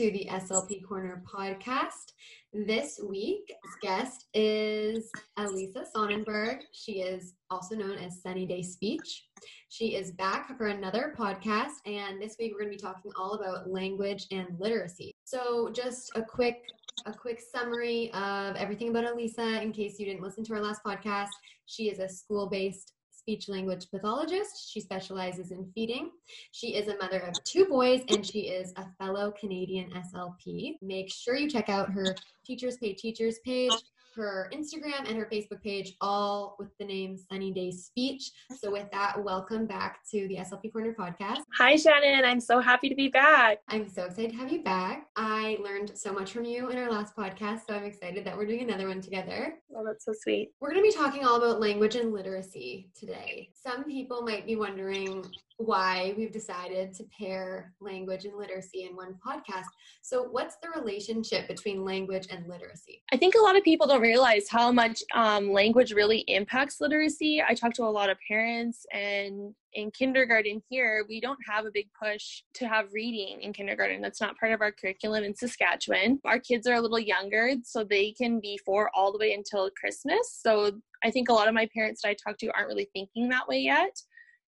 to the SLP Corner podcast. This week's guest is Elisa Sonnenberg. She is also known as Sunny Day Speech. She is back for another podcast, and this week we're going to be talking all about language and literacy. So, just a quick a quick summary of everything about Elisa in case you didn't listen to our last podcast. She is a school-based speech language pathologist. She specializes in feeding. She is a mother of two boys and she is a fellow Canadian SLP. Make sure you check out her Teachers Pay Teachers page her Instagram and her Facebook page, all with the name Sunny Day Speech. So, with that, welcome back to the SLP Corner podcast. Hi, Shannon. I'm so happy to be back. I'm so excited to have you back. I learned so much from you in our last podcast, so I'm excited that we're doing another one together. Oh, that's so sweet. We're going to be talking all about language and literacy today. Some people might be wondering why we've decided to pair language and literacy in one podcast. So, what's the relationship between language and literacy? I think a lot of people don't realize how much um, language really impacts literacy. I talk to a lot of parents, and in kindergarten here, we don't have a big push to have reading in kindergarten. That's not part of our curriculum in Saskatchewan. Our kids are a little younger, so they can be four all the way until Christmas. So, I think a lot of my parents that I talk to aren't really thinking that way yet.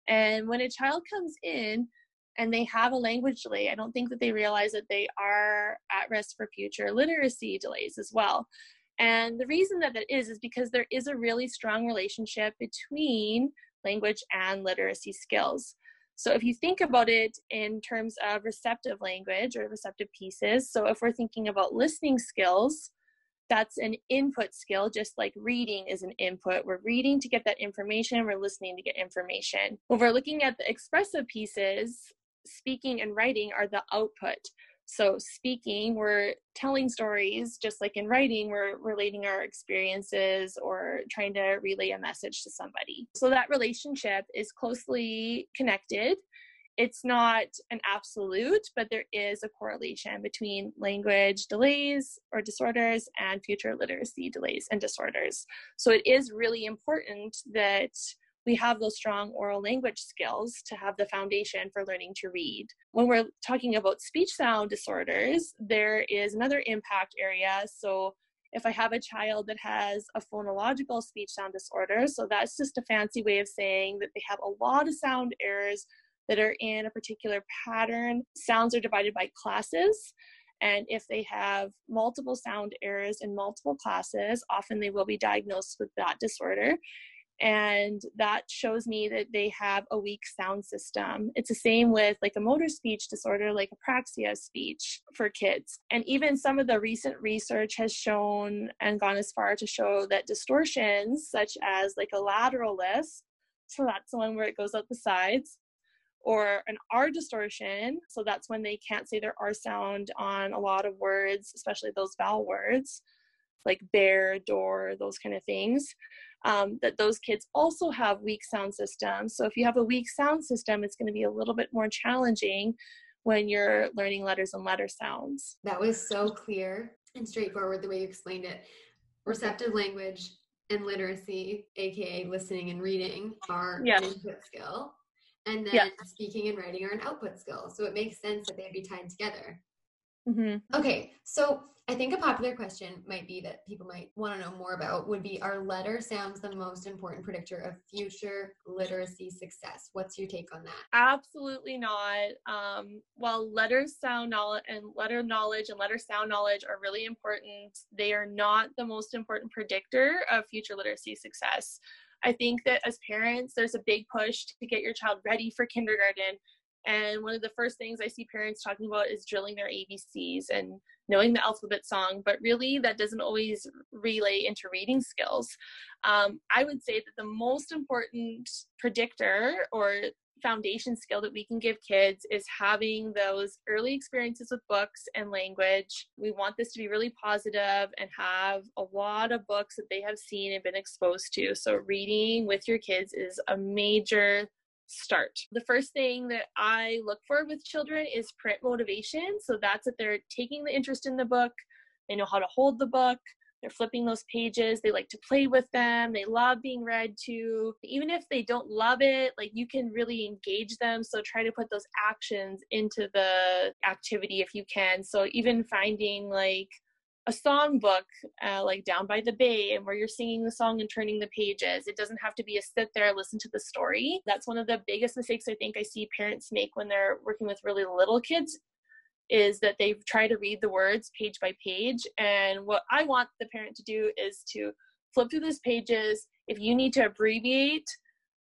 And when a child comes in and they have a language delay, I don't think that they realize that they are at risk for future literacy delays as well. And the reason that that is, is because there is a really strong relationship between language and literacy skills. So if you think about it in terms of receptive language or receptive pieces, so if we're thinking about listening skills, that's an input skill, just like reading is an input. We're reading to get that information, we're listening to get information. When we're looking at the expressive pieces, speaking and writing are the output. So, speaking, we're telling stories, just like in writing, we're relating our experiences or trying to relay a message to somebody. So, that relationship is closely connected it's not an absolute, but there is a correlation between language delays or disorders and future literacy delays and disorders. So it is really important that we have those strong oral language skills to have the foundation for learning to read. When we're talking about speech sound disorders, there is another impact area. So if I have a child that has a phonological speech sound disorder, so that's just a fancy way of saying that they have a lot of sound errors that are in a particular pattern. Sounds are divided by classes. And if they have multiple sound errors in multiple classes, often they will be diagnosed with that disorder. And that shows me that they have a weak sound system. It's the same with like a motor speech disorder, like apraxia speech for kids. And even some of the recent research has shown and gone as far to show that distortions, such as like a lateral lisp, so that's the one where it goes out the sides, or an R distortion. So that's when they can't say their R sound on a lot of words, especially those vowel words like bear, door, those kind of things. Um, that those kids also have weak sound systems. So if you have a weak sound system, it's going to be a little bit more challenging when you're learning letters and letter sounds. That was so clear and straightforward the way you explained it. Receptive language and literacy, aka listening and reading, are yeah. an input skill and then yeah. speaking and writing are an output skill. So it makes sense that they'd be tied together. Mm-hmm. Okay, so I think a popular question might be that people might want to know more about would be Are letter sounds the most important predictor of future literacy success? What's your take on that? Absolutely not. Um, while letter sound knowledge and letter knowledge and letter sound knowledge are really important, they are not the most important predictor of future literacy success. I think that as parents, there's a big push to get your child ready for kindergarten. And one of the first things I see parents talking about is drilling their ABCs and knowing the alphabet song, but really that doesn't always relay into reading skills. Um, I would say that the most important predictor or foundation skill that we can give kids is having those early experiences with books and language. We want this to be really positive and have a lot of books that they have seen and been exposed to. So, reading with your kids is a major start. The first thing that I look for with children is print motivation. So, that's that they're taking the interest in the book, they know how to hold the book, they're flipping those pages they like to play with them they love being read to even if they don't love it like you can really engage them so try to put those actions into the activity if you can so even finding like a song book uh, like down by the bay and where you're singing the song and turning the pages. It doesn't have to be a sit there listen to the story. That's one of the biggest mistakes i think i see parents make when they're working with really little kids is that they try to read the words page by page. And what i want the parent to do is to flip through those pages. If you need to abbreviate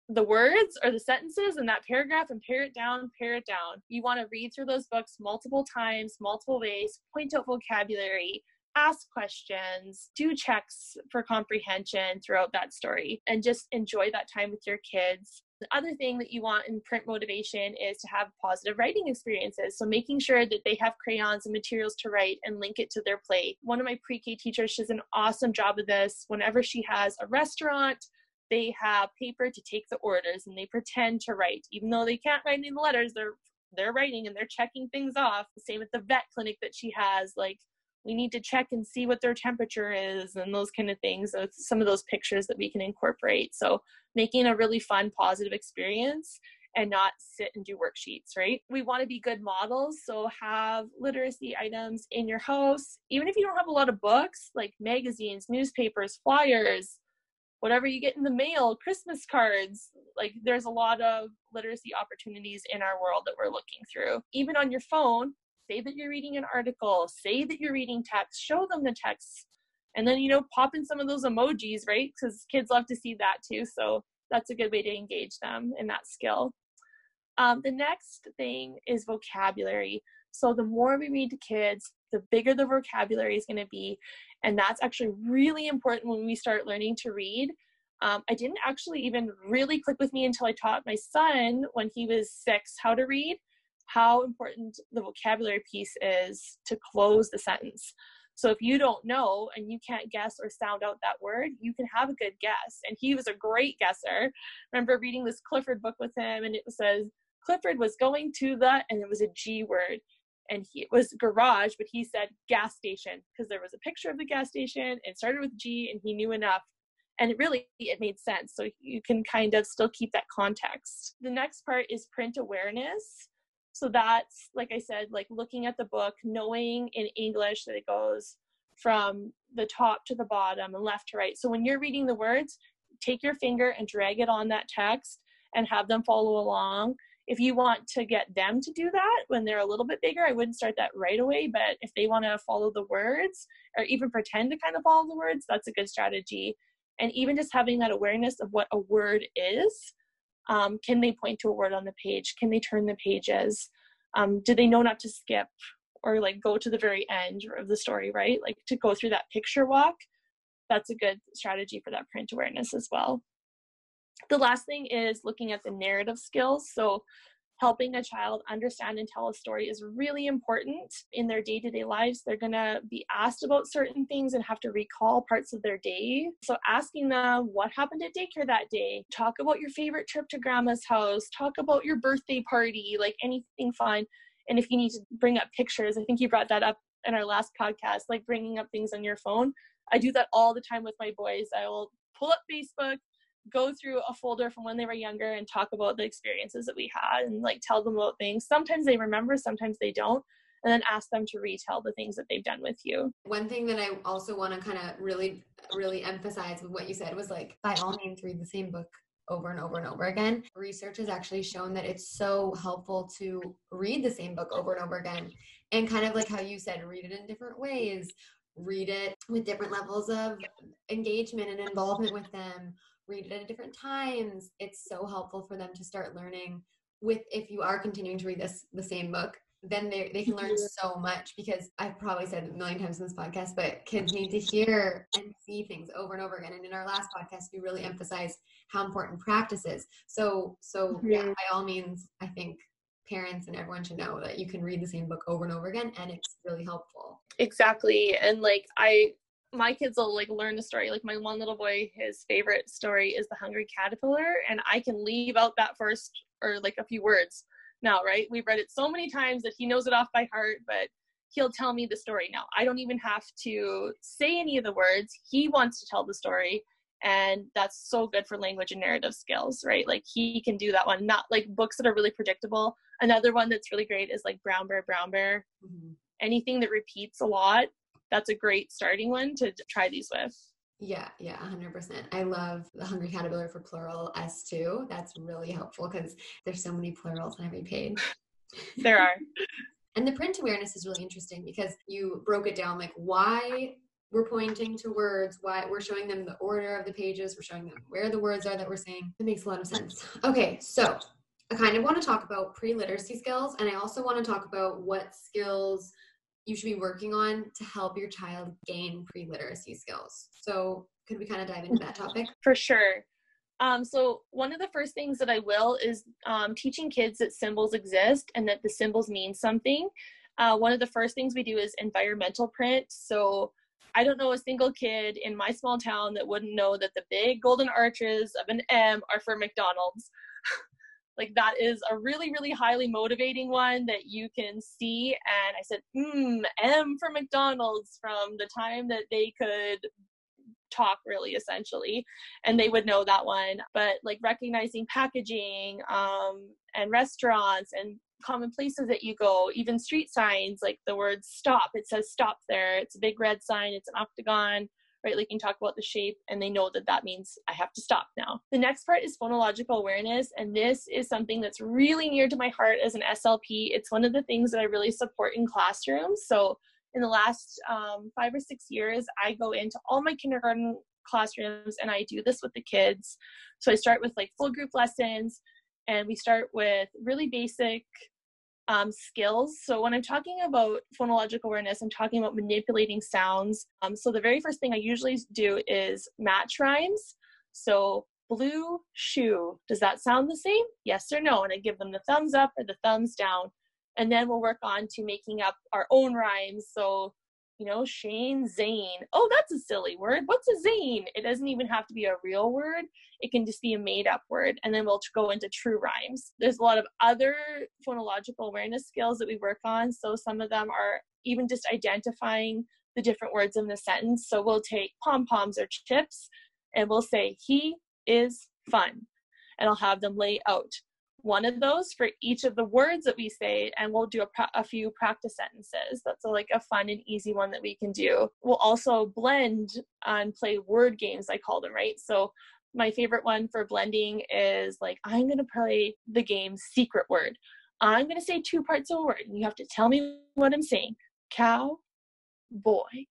the words or the sentences in that paragraph and pare it down, pare it down. You want to read through those books multiple times, multiple ways, point out vocabulary, ask questions, do checks for comprehension throughout that story, and just enjoy that time with your kids. The other thing that you want in print motivation is to have positive writing experiences. So, making sure that they have crayons and materials to write and link it to their play. One of my pre K teachers, does an awesome job of this. Whenever she has a restaurant, they have paper to take the orders and they pretend to write. Even though they can't write any letters, they're they're writing and they're checking things off. The same at the vet clinic that she has. Like we need to check and see what their temperature is and those kind of things. So some of those pictures that we can incorporate. So making a really fun, positive experience and not sit and do worksheets, right? We want to be good models. So have literacy items in your house. Even if you don't have a lot of books, like magazines, newspapers, flyers, whatever you get in the mail, Christmas cards, like there's a lot of literacy opportunities in our world that we're looking through. Even on your phone, say that you're reading an article, say that you're reading text, show them the text, and then, you know, pop in some of those emojis, right? Because kids love to see that too. So that's a good way to engage them in that skill. Um, the next thing is vocabulary. So the more we read to kids, the bigger the vocabulary is going to be. And that's actually really important when we start learning to read. Um, I didn't actually even really click with me until I taught my son when he was six how to read how important the vocabulary piece is to close the sentence. So if you don't know and you can't guess or sound out that word, you can have a good guess. And he was a great guesser. Remember reading this Clifford book with him, and it says Clifford was going to the, and it was a G word. And he, it was garage, but he said gas station because there was a picture of the gas station. It started with G, and he knew enough and it really it made sense so you can kind of still keep that context the next part is print awareness so that's, like I said, like looking at the book, knowing in English that it goes from the top to the bottom and left to right. So when you're reading the words, take your finger and drag it on that text and have them follow along. If you want to get them to do that when they're a little bit bigger, I wouldn't start that right away. But if they want to follow the words or even pretend to kind of follow the words, that's a good strategy. And even just having that awareness of what a word is um, can they point to a word on the page? Can they turn the pages? Um, do they know not to skip or like go to the very end of the story, right? Like to go through that picture walk. That's a good strategy for that print awareness as well. The last thing is looking at the narrative skills. So helping a child understand and tell a story is really important in their day to day lives. They're going to be asked about certain things and have to recall parts of their day. So, asking them what happened at daycare that day, talk about your favorite trip to grandma's house, talk about your birthday party, like anything fun. And if you need to bring up pictures, I think you brought that up in our last podcast, like bringing up things on your phone. I do that all the time with my boys. I will pull up Facebook, go through a folder from when they were younger and talk about the experiences that we had and like tell them about things. Sometimes they remember, sometimes they don't. And then ask them to retell the things that they've done with you. One thing that I also want to kind of really, really emphasize with what you said was like, by all means, read the same book over and over and over again. Research has actually shown that it's so helpful to read the same book over and over again. And kind of like how you said, read it in different ways, read it with different levels of engagement and involvement with them, read it at different times. It's so helpful for them to start learning with if you are continuing to read this the same book then they, they can learn so much because I've probably said it a million times in this podcast, but kids need to hear and see things over and over again. And in our last podcast, we really emphasized how important practice is. So, so mm-hmm. yeah, by all means, I think parents and everyone should know that you can read the same book over and over again and it's really helpful. Exactly. And like, I, my kids will like learn the story. Like my one little boy, his favorite story is the Hungry Caterpillar, and I can leave out that first or like a few words now, right? We've read it so many times that he knows it off by heart, but he'll tell me the story now. I don't even have to say any of the words. He wants to tell the story. And that's so good for language and narrative skills, right? Like he can do that one. Not like books that are really predictable. Another one that's really great is like Brown Bear, Brown Bear. Mm-hmm. Anything that repeats a lot, that's a great starting one to try these with. Yeah, yeah, 100%. I love the Hungry Caterpillar for plural S2. That's really helpful because there's so many plurals on every page. there are. And the print awareness is really interesting because you broke it down like why we're pointing to words, why we're showing them the order of the pages, we're showing them where the words are that we're saying. It makes a lot of sense. Okay, so I kind of want to talk about pre literacy skills, and I also want to talk about what skills you should be working on to help your child gain pre literacy skills. So, could we kind of dive into that topic? For sure. Um, so one of the first things that I will is um, teaching kids that symbols exist and that the symbols mean something. Uh, one of the first things we do is environmental print. So I don't know a single kid in my small town that wouldn't know that the big golden arches of an M are for McDonald's. Like that is a really, really highly motivating one that you can see. And I said, hmm, M for McDonald's from the time that they could talk really essentially. And they would know that one. But like recognizing packaging um, and restaurants and common places that you go even street signs like the word stop it says stop there. It's a big red sign it's an octagon right? Like you can talk about the shape and they know that that means i have to stop now. The next part is phonological awareness and this is something that's really near to my heart as an slp it's one of the things that i really support in classrooms. So in the last um, five or six years, I go into all my kindergarten classrooms and I do this with the kids. So I start with like full group lessons and we start with really basic um, skills. So when I'm talking about phonological awareness, I'm talking about manipulating sounds. Um, so the very first thing I usually do is match rhymes. So blue shoe, does that sound the same? Yes or no? And I give them the thumbs up or the thumbs down and then we'll work on to making up our own rhymes so you know shane zane. Oh that's a silly word. What's a zane? It doesn't even have to be a real word. It can just be a made up word. And then we'll go into true rhymes. There's a lot of other phonological awareness skills that we work on. So some of them are even just identifying the different words in the sentence. So we'll take pom poms or chips and we'll say he is fun. And i'll have them lay out one of those for each of the words that we say and we'll do a, pra- a, few practice sentences. That's a, like a fun and easy one that we can do. We'll also blend and play word games i call them right? So my favorite one for blending is like i'm going to play the game secret word. I'm going to say two parts of a word and you have to tell me what i'm saying. Cow boy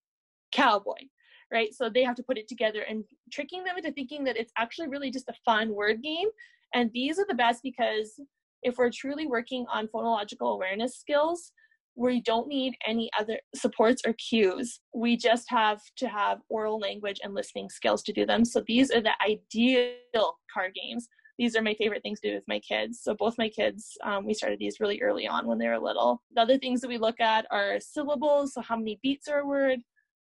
cowboy right? So they have to put it together and tricking them into thinking that it's actually really just a fun word game and these are the best because if we're truly working on phonological awareness skills, we don't need any other supports or cues. We just have to have oral language and listening skills to do them. So these are the ideal card games. These are my favorite things to do with my kids. So both my kids, um, we started these really early on when they were little. The other things that we look at are syllables. So how many beats are a word?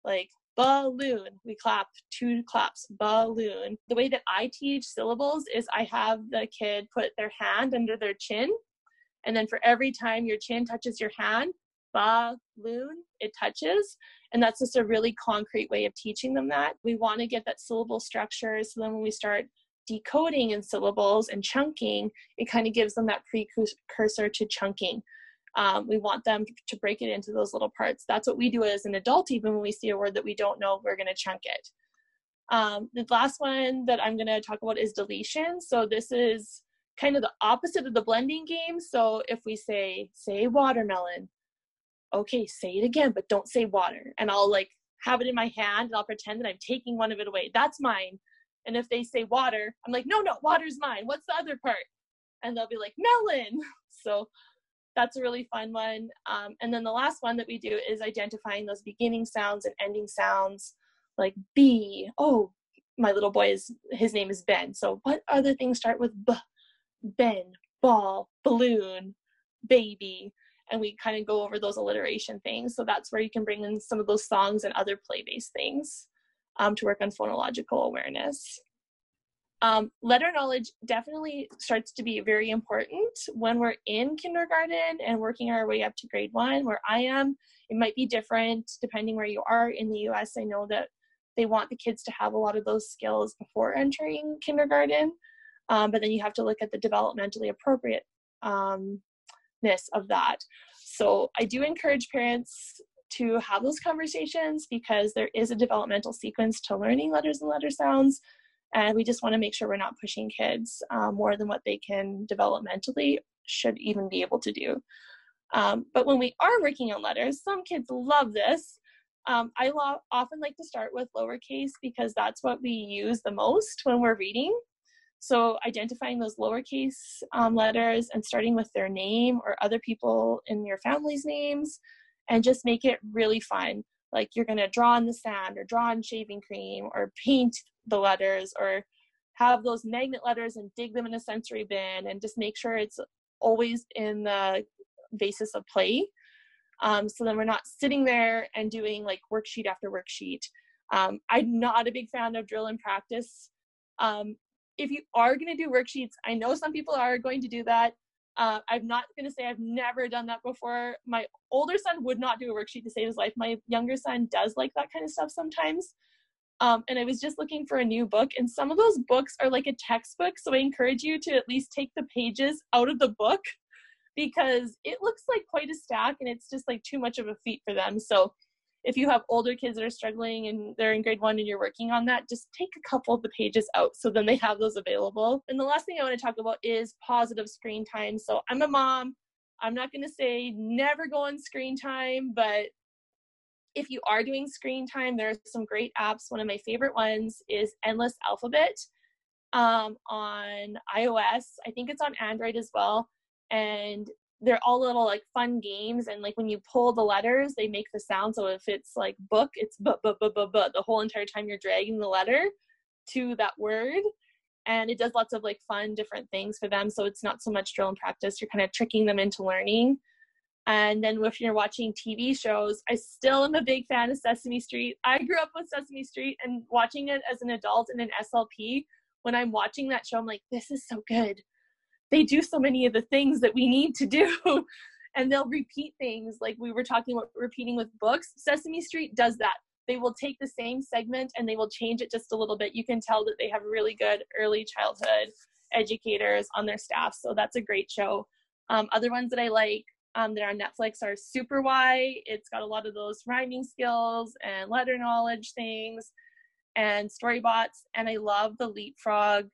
Like balloon. We clap two claps, balloon. The way that I teach syllables is I have the kid put their hand under their chin. And then for every time your chin touches your hand, balloon, it touches. And that's just a really concrete way of teaching them that. We want to get that syllable structure so then when we start decoding in syllables and chunking, it kind of gives them that precursor to chunking um, we want them to break it into those little parts. That's what we do as an adult, even when we see a word that we don't know, we're going to chunk it. Um, the last one that I'm going to talk about is deletion. So this is kind of the opposite of the blending game. So if we say, say watermelon, okay, say it again, but don't say water. And I'll like have it in my hand and I'll pretend that I'm taking one of it away. That's mine. And if they say water, I'm like, no, no, water's mine. What's the other part? And they'll be like, melon. So that's a really fun one. Um, and then the last one that we do is identifying those beginning sounds and ending sounds like B. Oh, my little boy is, his name is Ben. So what other things start with B? Ben, ball, balloon, baby. And we kind of go over those alliteration things. So that's where you can bring in some of those songs and other play based things um, to work on phonological awareness. Um, letter knowledge definitely starts to be very important when we're in kindergarten and working our way up to grade one. Where I am, it might be different depending where you are in the US. I know that they want the kids to have a lot of those skills before entering kindergarten, um, but then you have to look at the developmentally appropriate um, of that. So I do encourage parents to have those conversations because there is a developmental sequence to learning letters and letter sounds. And we just want to make sure we're not pushing kids um, more than what they can developmentally should even be able to do. Um, but when we are working on letters, some kids love this. Um, I lo- often like to start with lowercase because that's what we use the most when we're reading. So identifying those lowercase um, letters and starting with their name or other people in your family's names and just make it really fun. Like you're going to draw in the sand or draw in shaving cream or paint the letters or have those magnet letters and dig them in a sensory bin and just make sure it's always in the basis of play. Um, so then we're not sitting there and doing like worksheet after worksheet. Um, I'm not a big fan of drill and practice. Um, if you are going to do worksheets, I know some people are going to do that. Uh, I'm not going to say I've never done that before. My older son would not do a worksheet to save his life. My younger son does like that kind of stuff sometimes. Um, and I was just looking for a new book, and some of those books are like a textbook. So I encourage you to at least take the pages out of the book because it looks like quite a stack and it's just like too much of a feat for them. So if you have older kids that are struggling and they're in grade one and you're working on that, just take a couple of the pages out so then they have those available. And the last thing I want to talk about is positive screen time. So I'm a mom. I'm not going to say never go on screen time, but if you are doing screen time, there are some great apps. One of my favorite ones is Endless Alphabet um, on iOS. I think it's on Android as well. And they're all little like fun games and like when you pull the letters they make the sound so if it's like book it's but but but but but the whole entire time you're dragging the letter to that word and it does lots of like fun different things for them so it's not so much drill and practice you're kind of tricking them into learning and then if you're watching tv shows i still am a big fan of sesame street. I grew up with sesame street and watching it as an adult in an slp when i'm watching that show i'm like this is so good. They do so many of the things that we need to do. And they'll repeat things like we were talking about repeating with books. Sesame street does that. They will take the same segment and they will change it just a little bit. You can tell that they have really good early childhood educators on their staff so that's a great show. Um, other ones that i like um, that are on netflix are super why it's got a lot of those rhyming skills and letter knowledge things and storybots and i love the leapfrog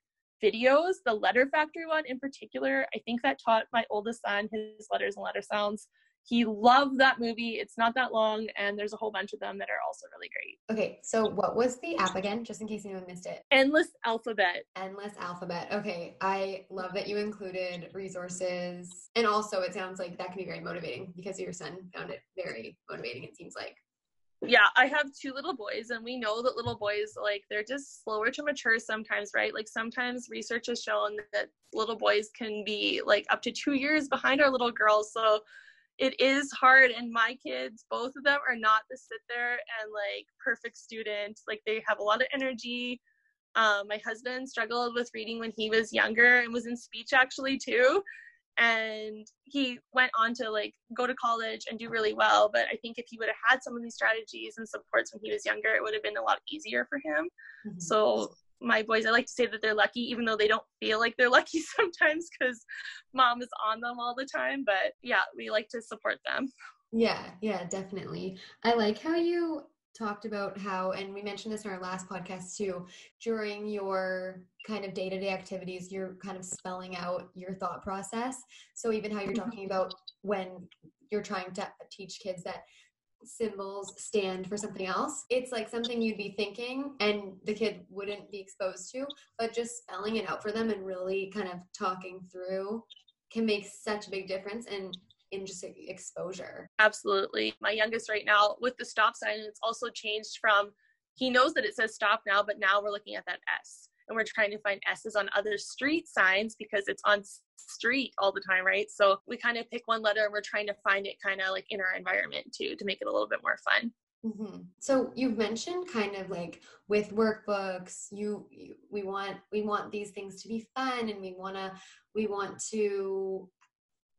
videos, the Letter Factory one in particular, I think that taught my oldest son his letters and letter sounds. He loved that movie. It's not that long, and there's a whole bunch of them that are also really great. Okay, so what was the app again, just in case anyone missed it? Endless Alphabet. Endless Alphabet. Okay, I love that you included resources. And also, it sounds like that can be very motivating because your son found it very motivating, it seems like yeah i have two little boys and we know that little boys like they're just slower to mature sometimes right like sometimes research has shown that little boys can be like up to two years behind our little girls so it is hard and my kids both of them are not the sit there and like perfect student. Like they have a lot of energy. Um, my husband struggled with reading when he was younger and was in speech actually too. And he went on to like go to college and do really well but i think if he would have had some of these strategies and supports when he was younger it would have been a lot easier for him. Mm-hmm. so my boys i like to say that they're lucky even though they don't feel like they're lucky sometimes because mom is on them all the time but yeah we like to support them yeah yeah definitely i like how you talked about how, and we mentioned this in our last podcast too, during your kind of day to day activities, you're kind of spelling out your thought process. So, even how you're mm-hmm. talking about when you're trying to teach kids that symbols stand for something else. It's like something you'd be thinking and the kid wouldn't be exposed to, but just spelling it out for them and really kind of talking through can make such a big difference. And in just exposure. Absolutely. My youngest right now with the stop sign, it's also changed from he knows that it says stop now, but now we're looking at that S and we're trying to find S's on other street signs because it's on street all the time, right? So we kind of pick one letter and we're trying to find it kind of like in our environment too to make it a little bit more fun. Mm-hmm. So you've mentioned kind of like with workbooks, you, you we want we want these things to be fun, and we wanna we want to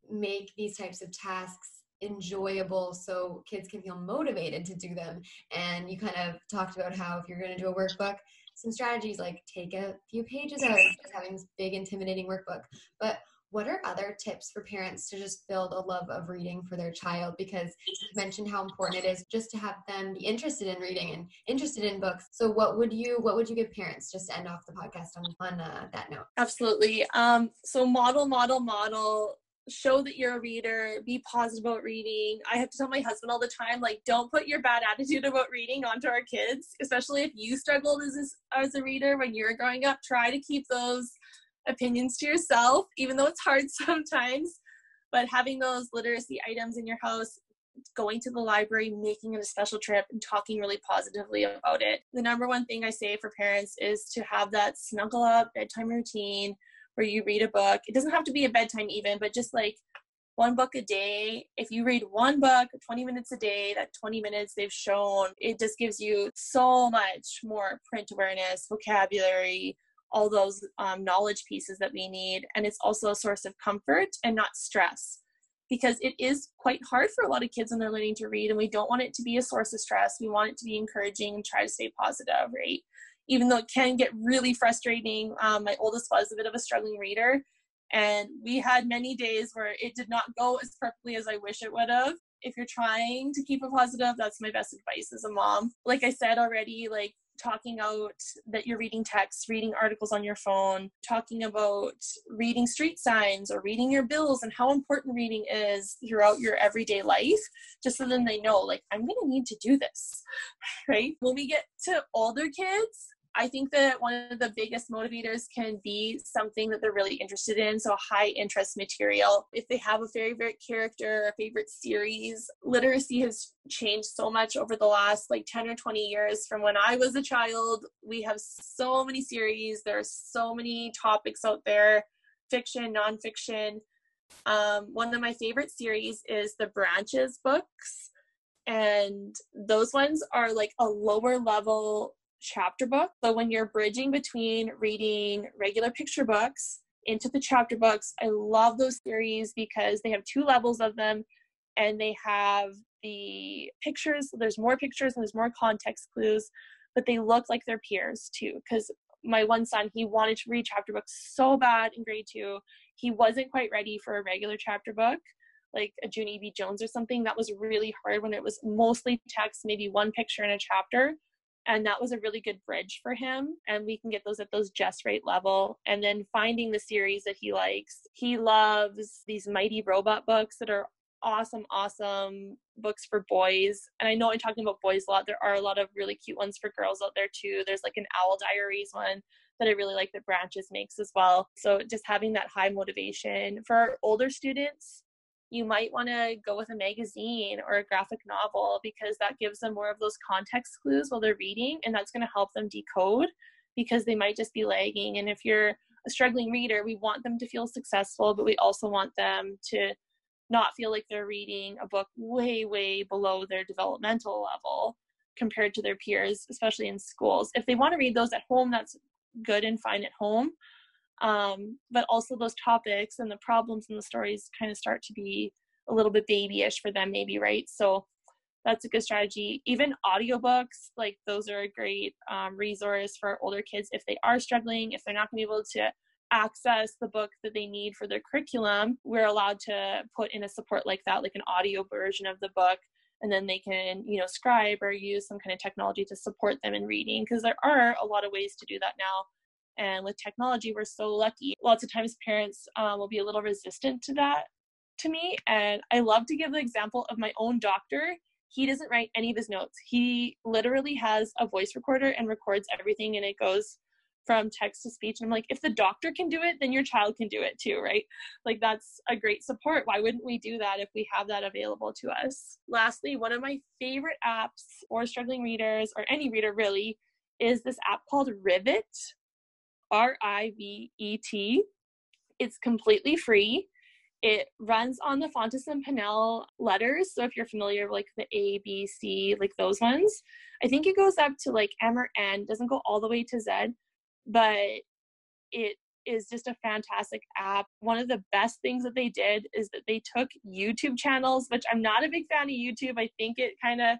make these types of tasks enjoyable so kids can feel motivated to do them. And you kind of talked about how if you're going to do a workbook, some strategies like take a few pages out of having this big intimidating workbook. But what are other tips for parents to just build a love of reading for their child? Because you mentioned how important it is just to have them be interested in reading and interested in books. So what would you what would you give parents just to end off the podcast on, on uh, that note? Absolutely. Um so model model model show that you're a reader be positive about reading. I have to tell my husband all the time like don't put your bad attitude about reading onto our kids especially if you struggled as a, as a reader when you were growing up. Try to keep those opinions to yourself even though it's hard sometimes. But having those literacy items in your house going to the library making it a special trip and talking really positively about it. The number one thing i say for parents is to have that snuggle up bedtime routine where you read a book. It doesn't have to be a bedtime even, but just like one book a day. If you read one book 20 minutes a day, that 20 minutes they've shown, it just gives you so much more print awareness, vocabulary, all those um, knowledge pieces that we need. And it's also a source of comfort and not stress because it is quite hard for a lot of kids when they're learning to read and we don't want it to be a source of stress. We want it to be encouraging and try to stay positive, right? Even though it can get really frustrating. Um, my oldest was a bit of a struggling reader, and we had many days where it did not go as perfectly as I wish it would have. If you're trying to keep it positive, that's my best advice as a mom. Like I said already, like talking out that you're reading text, reading articles on your phone, talking about reading street signs or reading your bills and how important reading is throughout your everyday life, just so then they know, like, I'm going to need to do this, right? When we get to older kids, I think that one of the biggest motivators can be something that they're really interested in. So, a high interest material. If they have a favorite character, a favorite series, literacy has changed so much over the last like 10 or 20 years from when I was a child. We have so many series, there are so many topics out there fiction, nonfiction. Um, one of my favorite series is the Branches books. And those ones are like a lower level chapter book. So when you're bridging between reading regular picture books into the chapter books, I love those series because they have two levels of them and they have the pictures. So there's more pictures and there's more context clues, but they look like their peers too. Because my one son, he wanted to read chapter books so bad in grade two. He wasn't quite ready for a regular chapter book like a Junie B. Jones or something. That was really hard when it was mostly text, maybe one picture in a chapter and that was a really good bridge for him and we can get those at those just right level. And then finding the series that he likes. He loves these mighty robot books that are awesome awesome books for boys. And i know i'm talking about boys a lot. There are a lot of really cute ones for girls out there too. There's like an owl diaries one that i really like that branches makes as well. So just having that high motivation. For our older students you might want to go with a magazine or a graphic novel because that gives them more of those context clues while they're reading and that's going to help them decode because they might just be lagging. And if you're a struggling reader we want them to feel successful but we also want them to not feel like they're reading a book way way below their developmental level compared to their peers especially in schools. If they want to read those at home that's good and fine at home um, but also those topics and the problems and the stories kind of start to be a little bit babyish for them maybe right? So that's a good strategy. Even audiobooks like those are a great um, resource for older kids if they are struggling if they're not going to be able to access the book that they need for their curriculum we're allowed to put in a support like that like an audio version of the book and then they can you know scribe or use some kind of technology to support them in reading because there are a lot of ways to do that now and with technology, we're so lucky. Lots of times parents um, will be a little resistant to that to me. And I love to give the example of my own doctor. He doesn't write any of his notes. He literally has a voice recorder and records everything and it goes from text to speech. And I'm like, if the doctor can do it, then your child can do it too, right? Like that's a great support. Why wouldn't we do that if we have that available to us? Lastly, one of my favorite apps for struggling readers or any reader really is this app called Rivet. R I V E T. It's completely free it runs on the Fountas and Pinnell letters. So if you're familiar with like the A, B, C, like those ones, I think it goes up to like M or N, doesn't go all the way to Z, but it is just a fantastic app. One of the best things that they did is that they took YouTube channels, which I'm not a big fan of YouTube. I think it kind of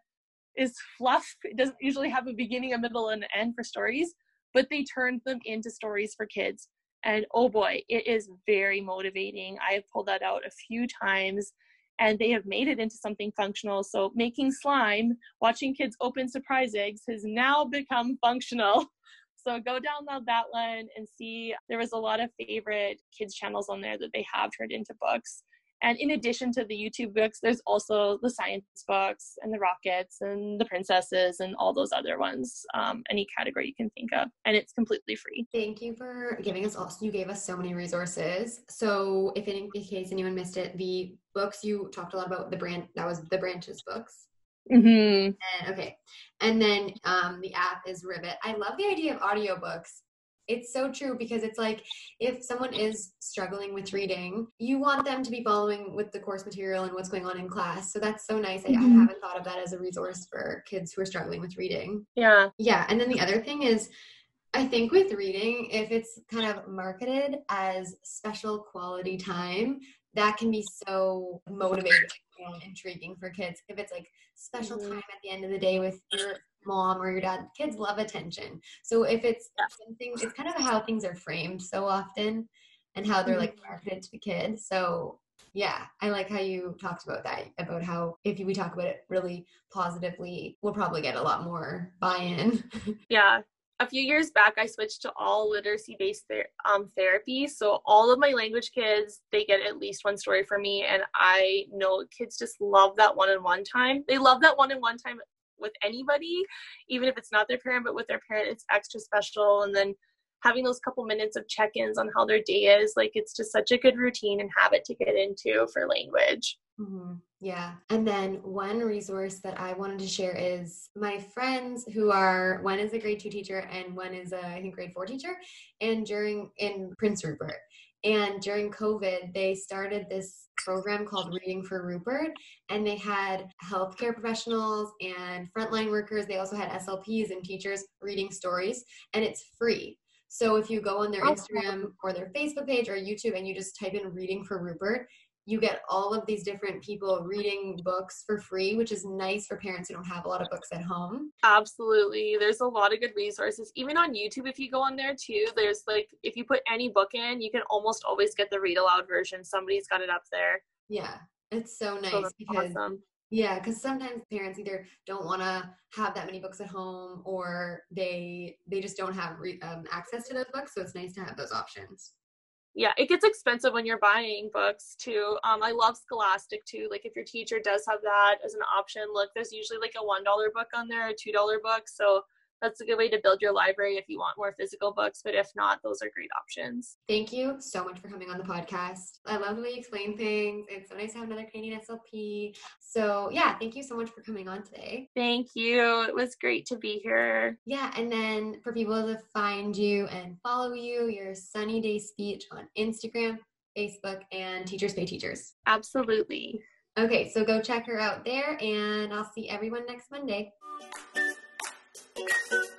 is fluff. It doesn't usually have a beginning, a middle, and an end for stories, but they turned them into stories for kids. And oh boy, it is very motivating. I have pulled that out a few times and they have made it into something functional. So making slime, watching kids open surprise eggs has now become functional. So go download that one and see. There was a lot of favorite kids channels on there that they have turned into books. And in addition to the YouTube books, there's also the science books and the rockets and the princesses and all those other ones, um, any category you can think of. And it's completely free. Thank you for giving us also, you gave us so many resources. So if in, in case anyone missed it, the books you talked a lot about the brand, that was the branches books. Mm-hmm. And okay. And then um, the app is Rivet. I love the idea of audiobooks it's so true because it's like if someone is struggling with reading, you want them to be following with the course material and what's going on in class. So that's so nice. Mm-hmm. I, I haven't thought of that as a resource for kids who are struggling with reading. Yeah. Yeah. And then the other thing is, I think with reading, if it's kind of marketed as special quality time, that can be so motivating and intriguing for kids. If it's like special mm-hmm. time at the end of the day with your mom or your dad kids love attention. So if it's something it's kind of how things are framed so often and how they're like mm-hmm. marketed to the kid so yeah i like how you talked about that about how if we talk about it really positively we'll probably get a lot more buy-in. Yeah. A few years back i switched to all literacy based ther- um, therapy. So all of my language kids they get at least one story from me and i know kids just love that one-on-one time. They love that one-on-one time with anybody, even if it's not their parent, but with their parent, it's extra special. And then having those couple minutes of check ins on how their day is, like it's just such a good routine and habit to get into for language. Mm-hmm. Yeah. And then one resource that I wanted to share is my friends who are one is a grade two teacher and one is a I think grade four teacher. And during in Prince Rupert. And during COVID, they started this program called Reading for Rupert, and they had healthcare professionals and frontline workers. They also had SLPs and teachers reading stories, and it's free. So if you go on their oh, Instagram or their Facebook page or YouTube and you just type in Reading for Rupert, you get all of these different people reading books for free, which is nice for parents who don't have a lot of books at home. Absolutely. There's a lot of good resources. Even on YouTube, if you go on there too, there's like, if you put any book in, you can almost always get the read aloud version. Somebody's got it up there. Yeah. It's so nice so because. Awesome. Yeah, because sometimes parents either don't want to have that many books at home, or they they just don't have re- um, access to those books. So it's nice to have those options yeah it gets expensive when you're buying books too. Um i love scholastic too like if your teacher does have that as an option look there's usually like a one dollar book on there a two dollar book so that's a good way to build your library if you want more physical books but if not those are great options. Thank you so much for coming on the podcast. I love the way you explain things. It's so nice to have another canadian slp so yeah thank you so much for coming on today. Thank you. It was great to be here. Yeah and then for people to find you and follow you your sunny day speech on instagram facebook and teachers pay teachers. Absolutely. Okay so go check her out there and i'll see everyone next monday Thank you.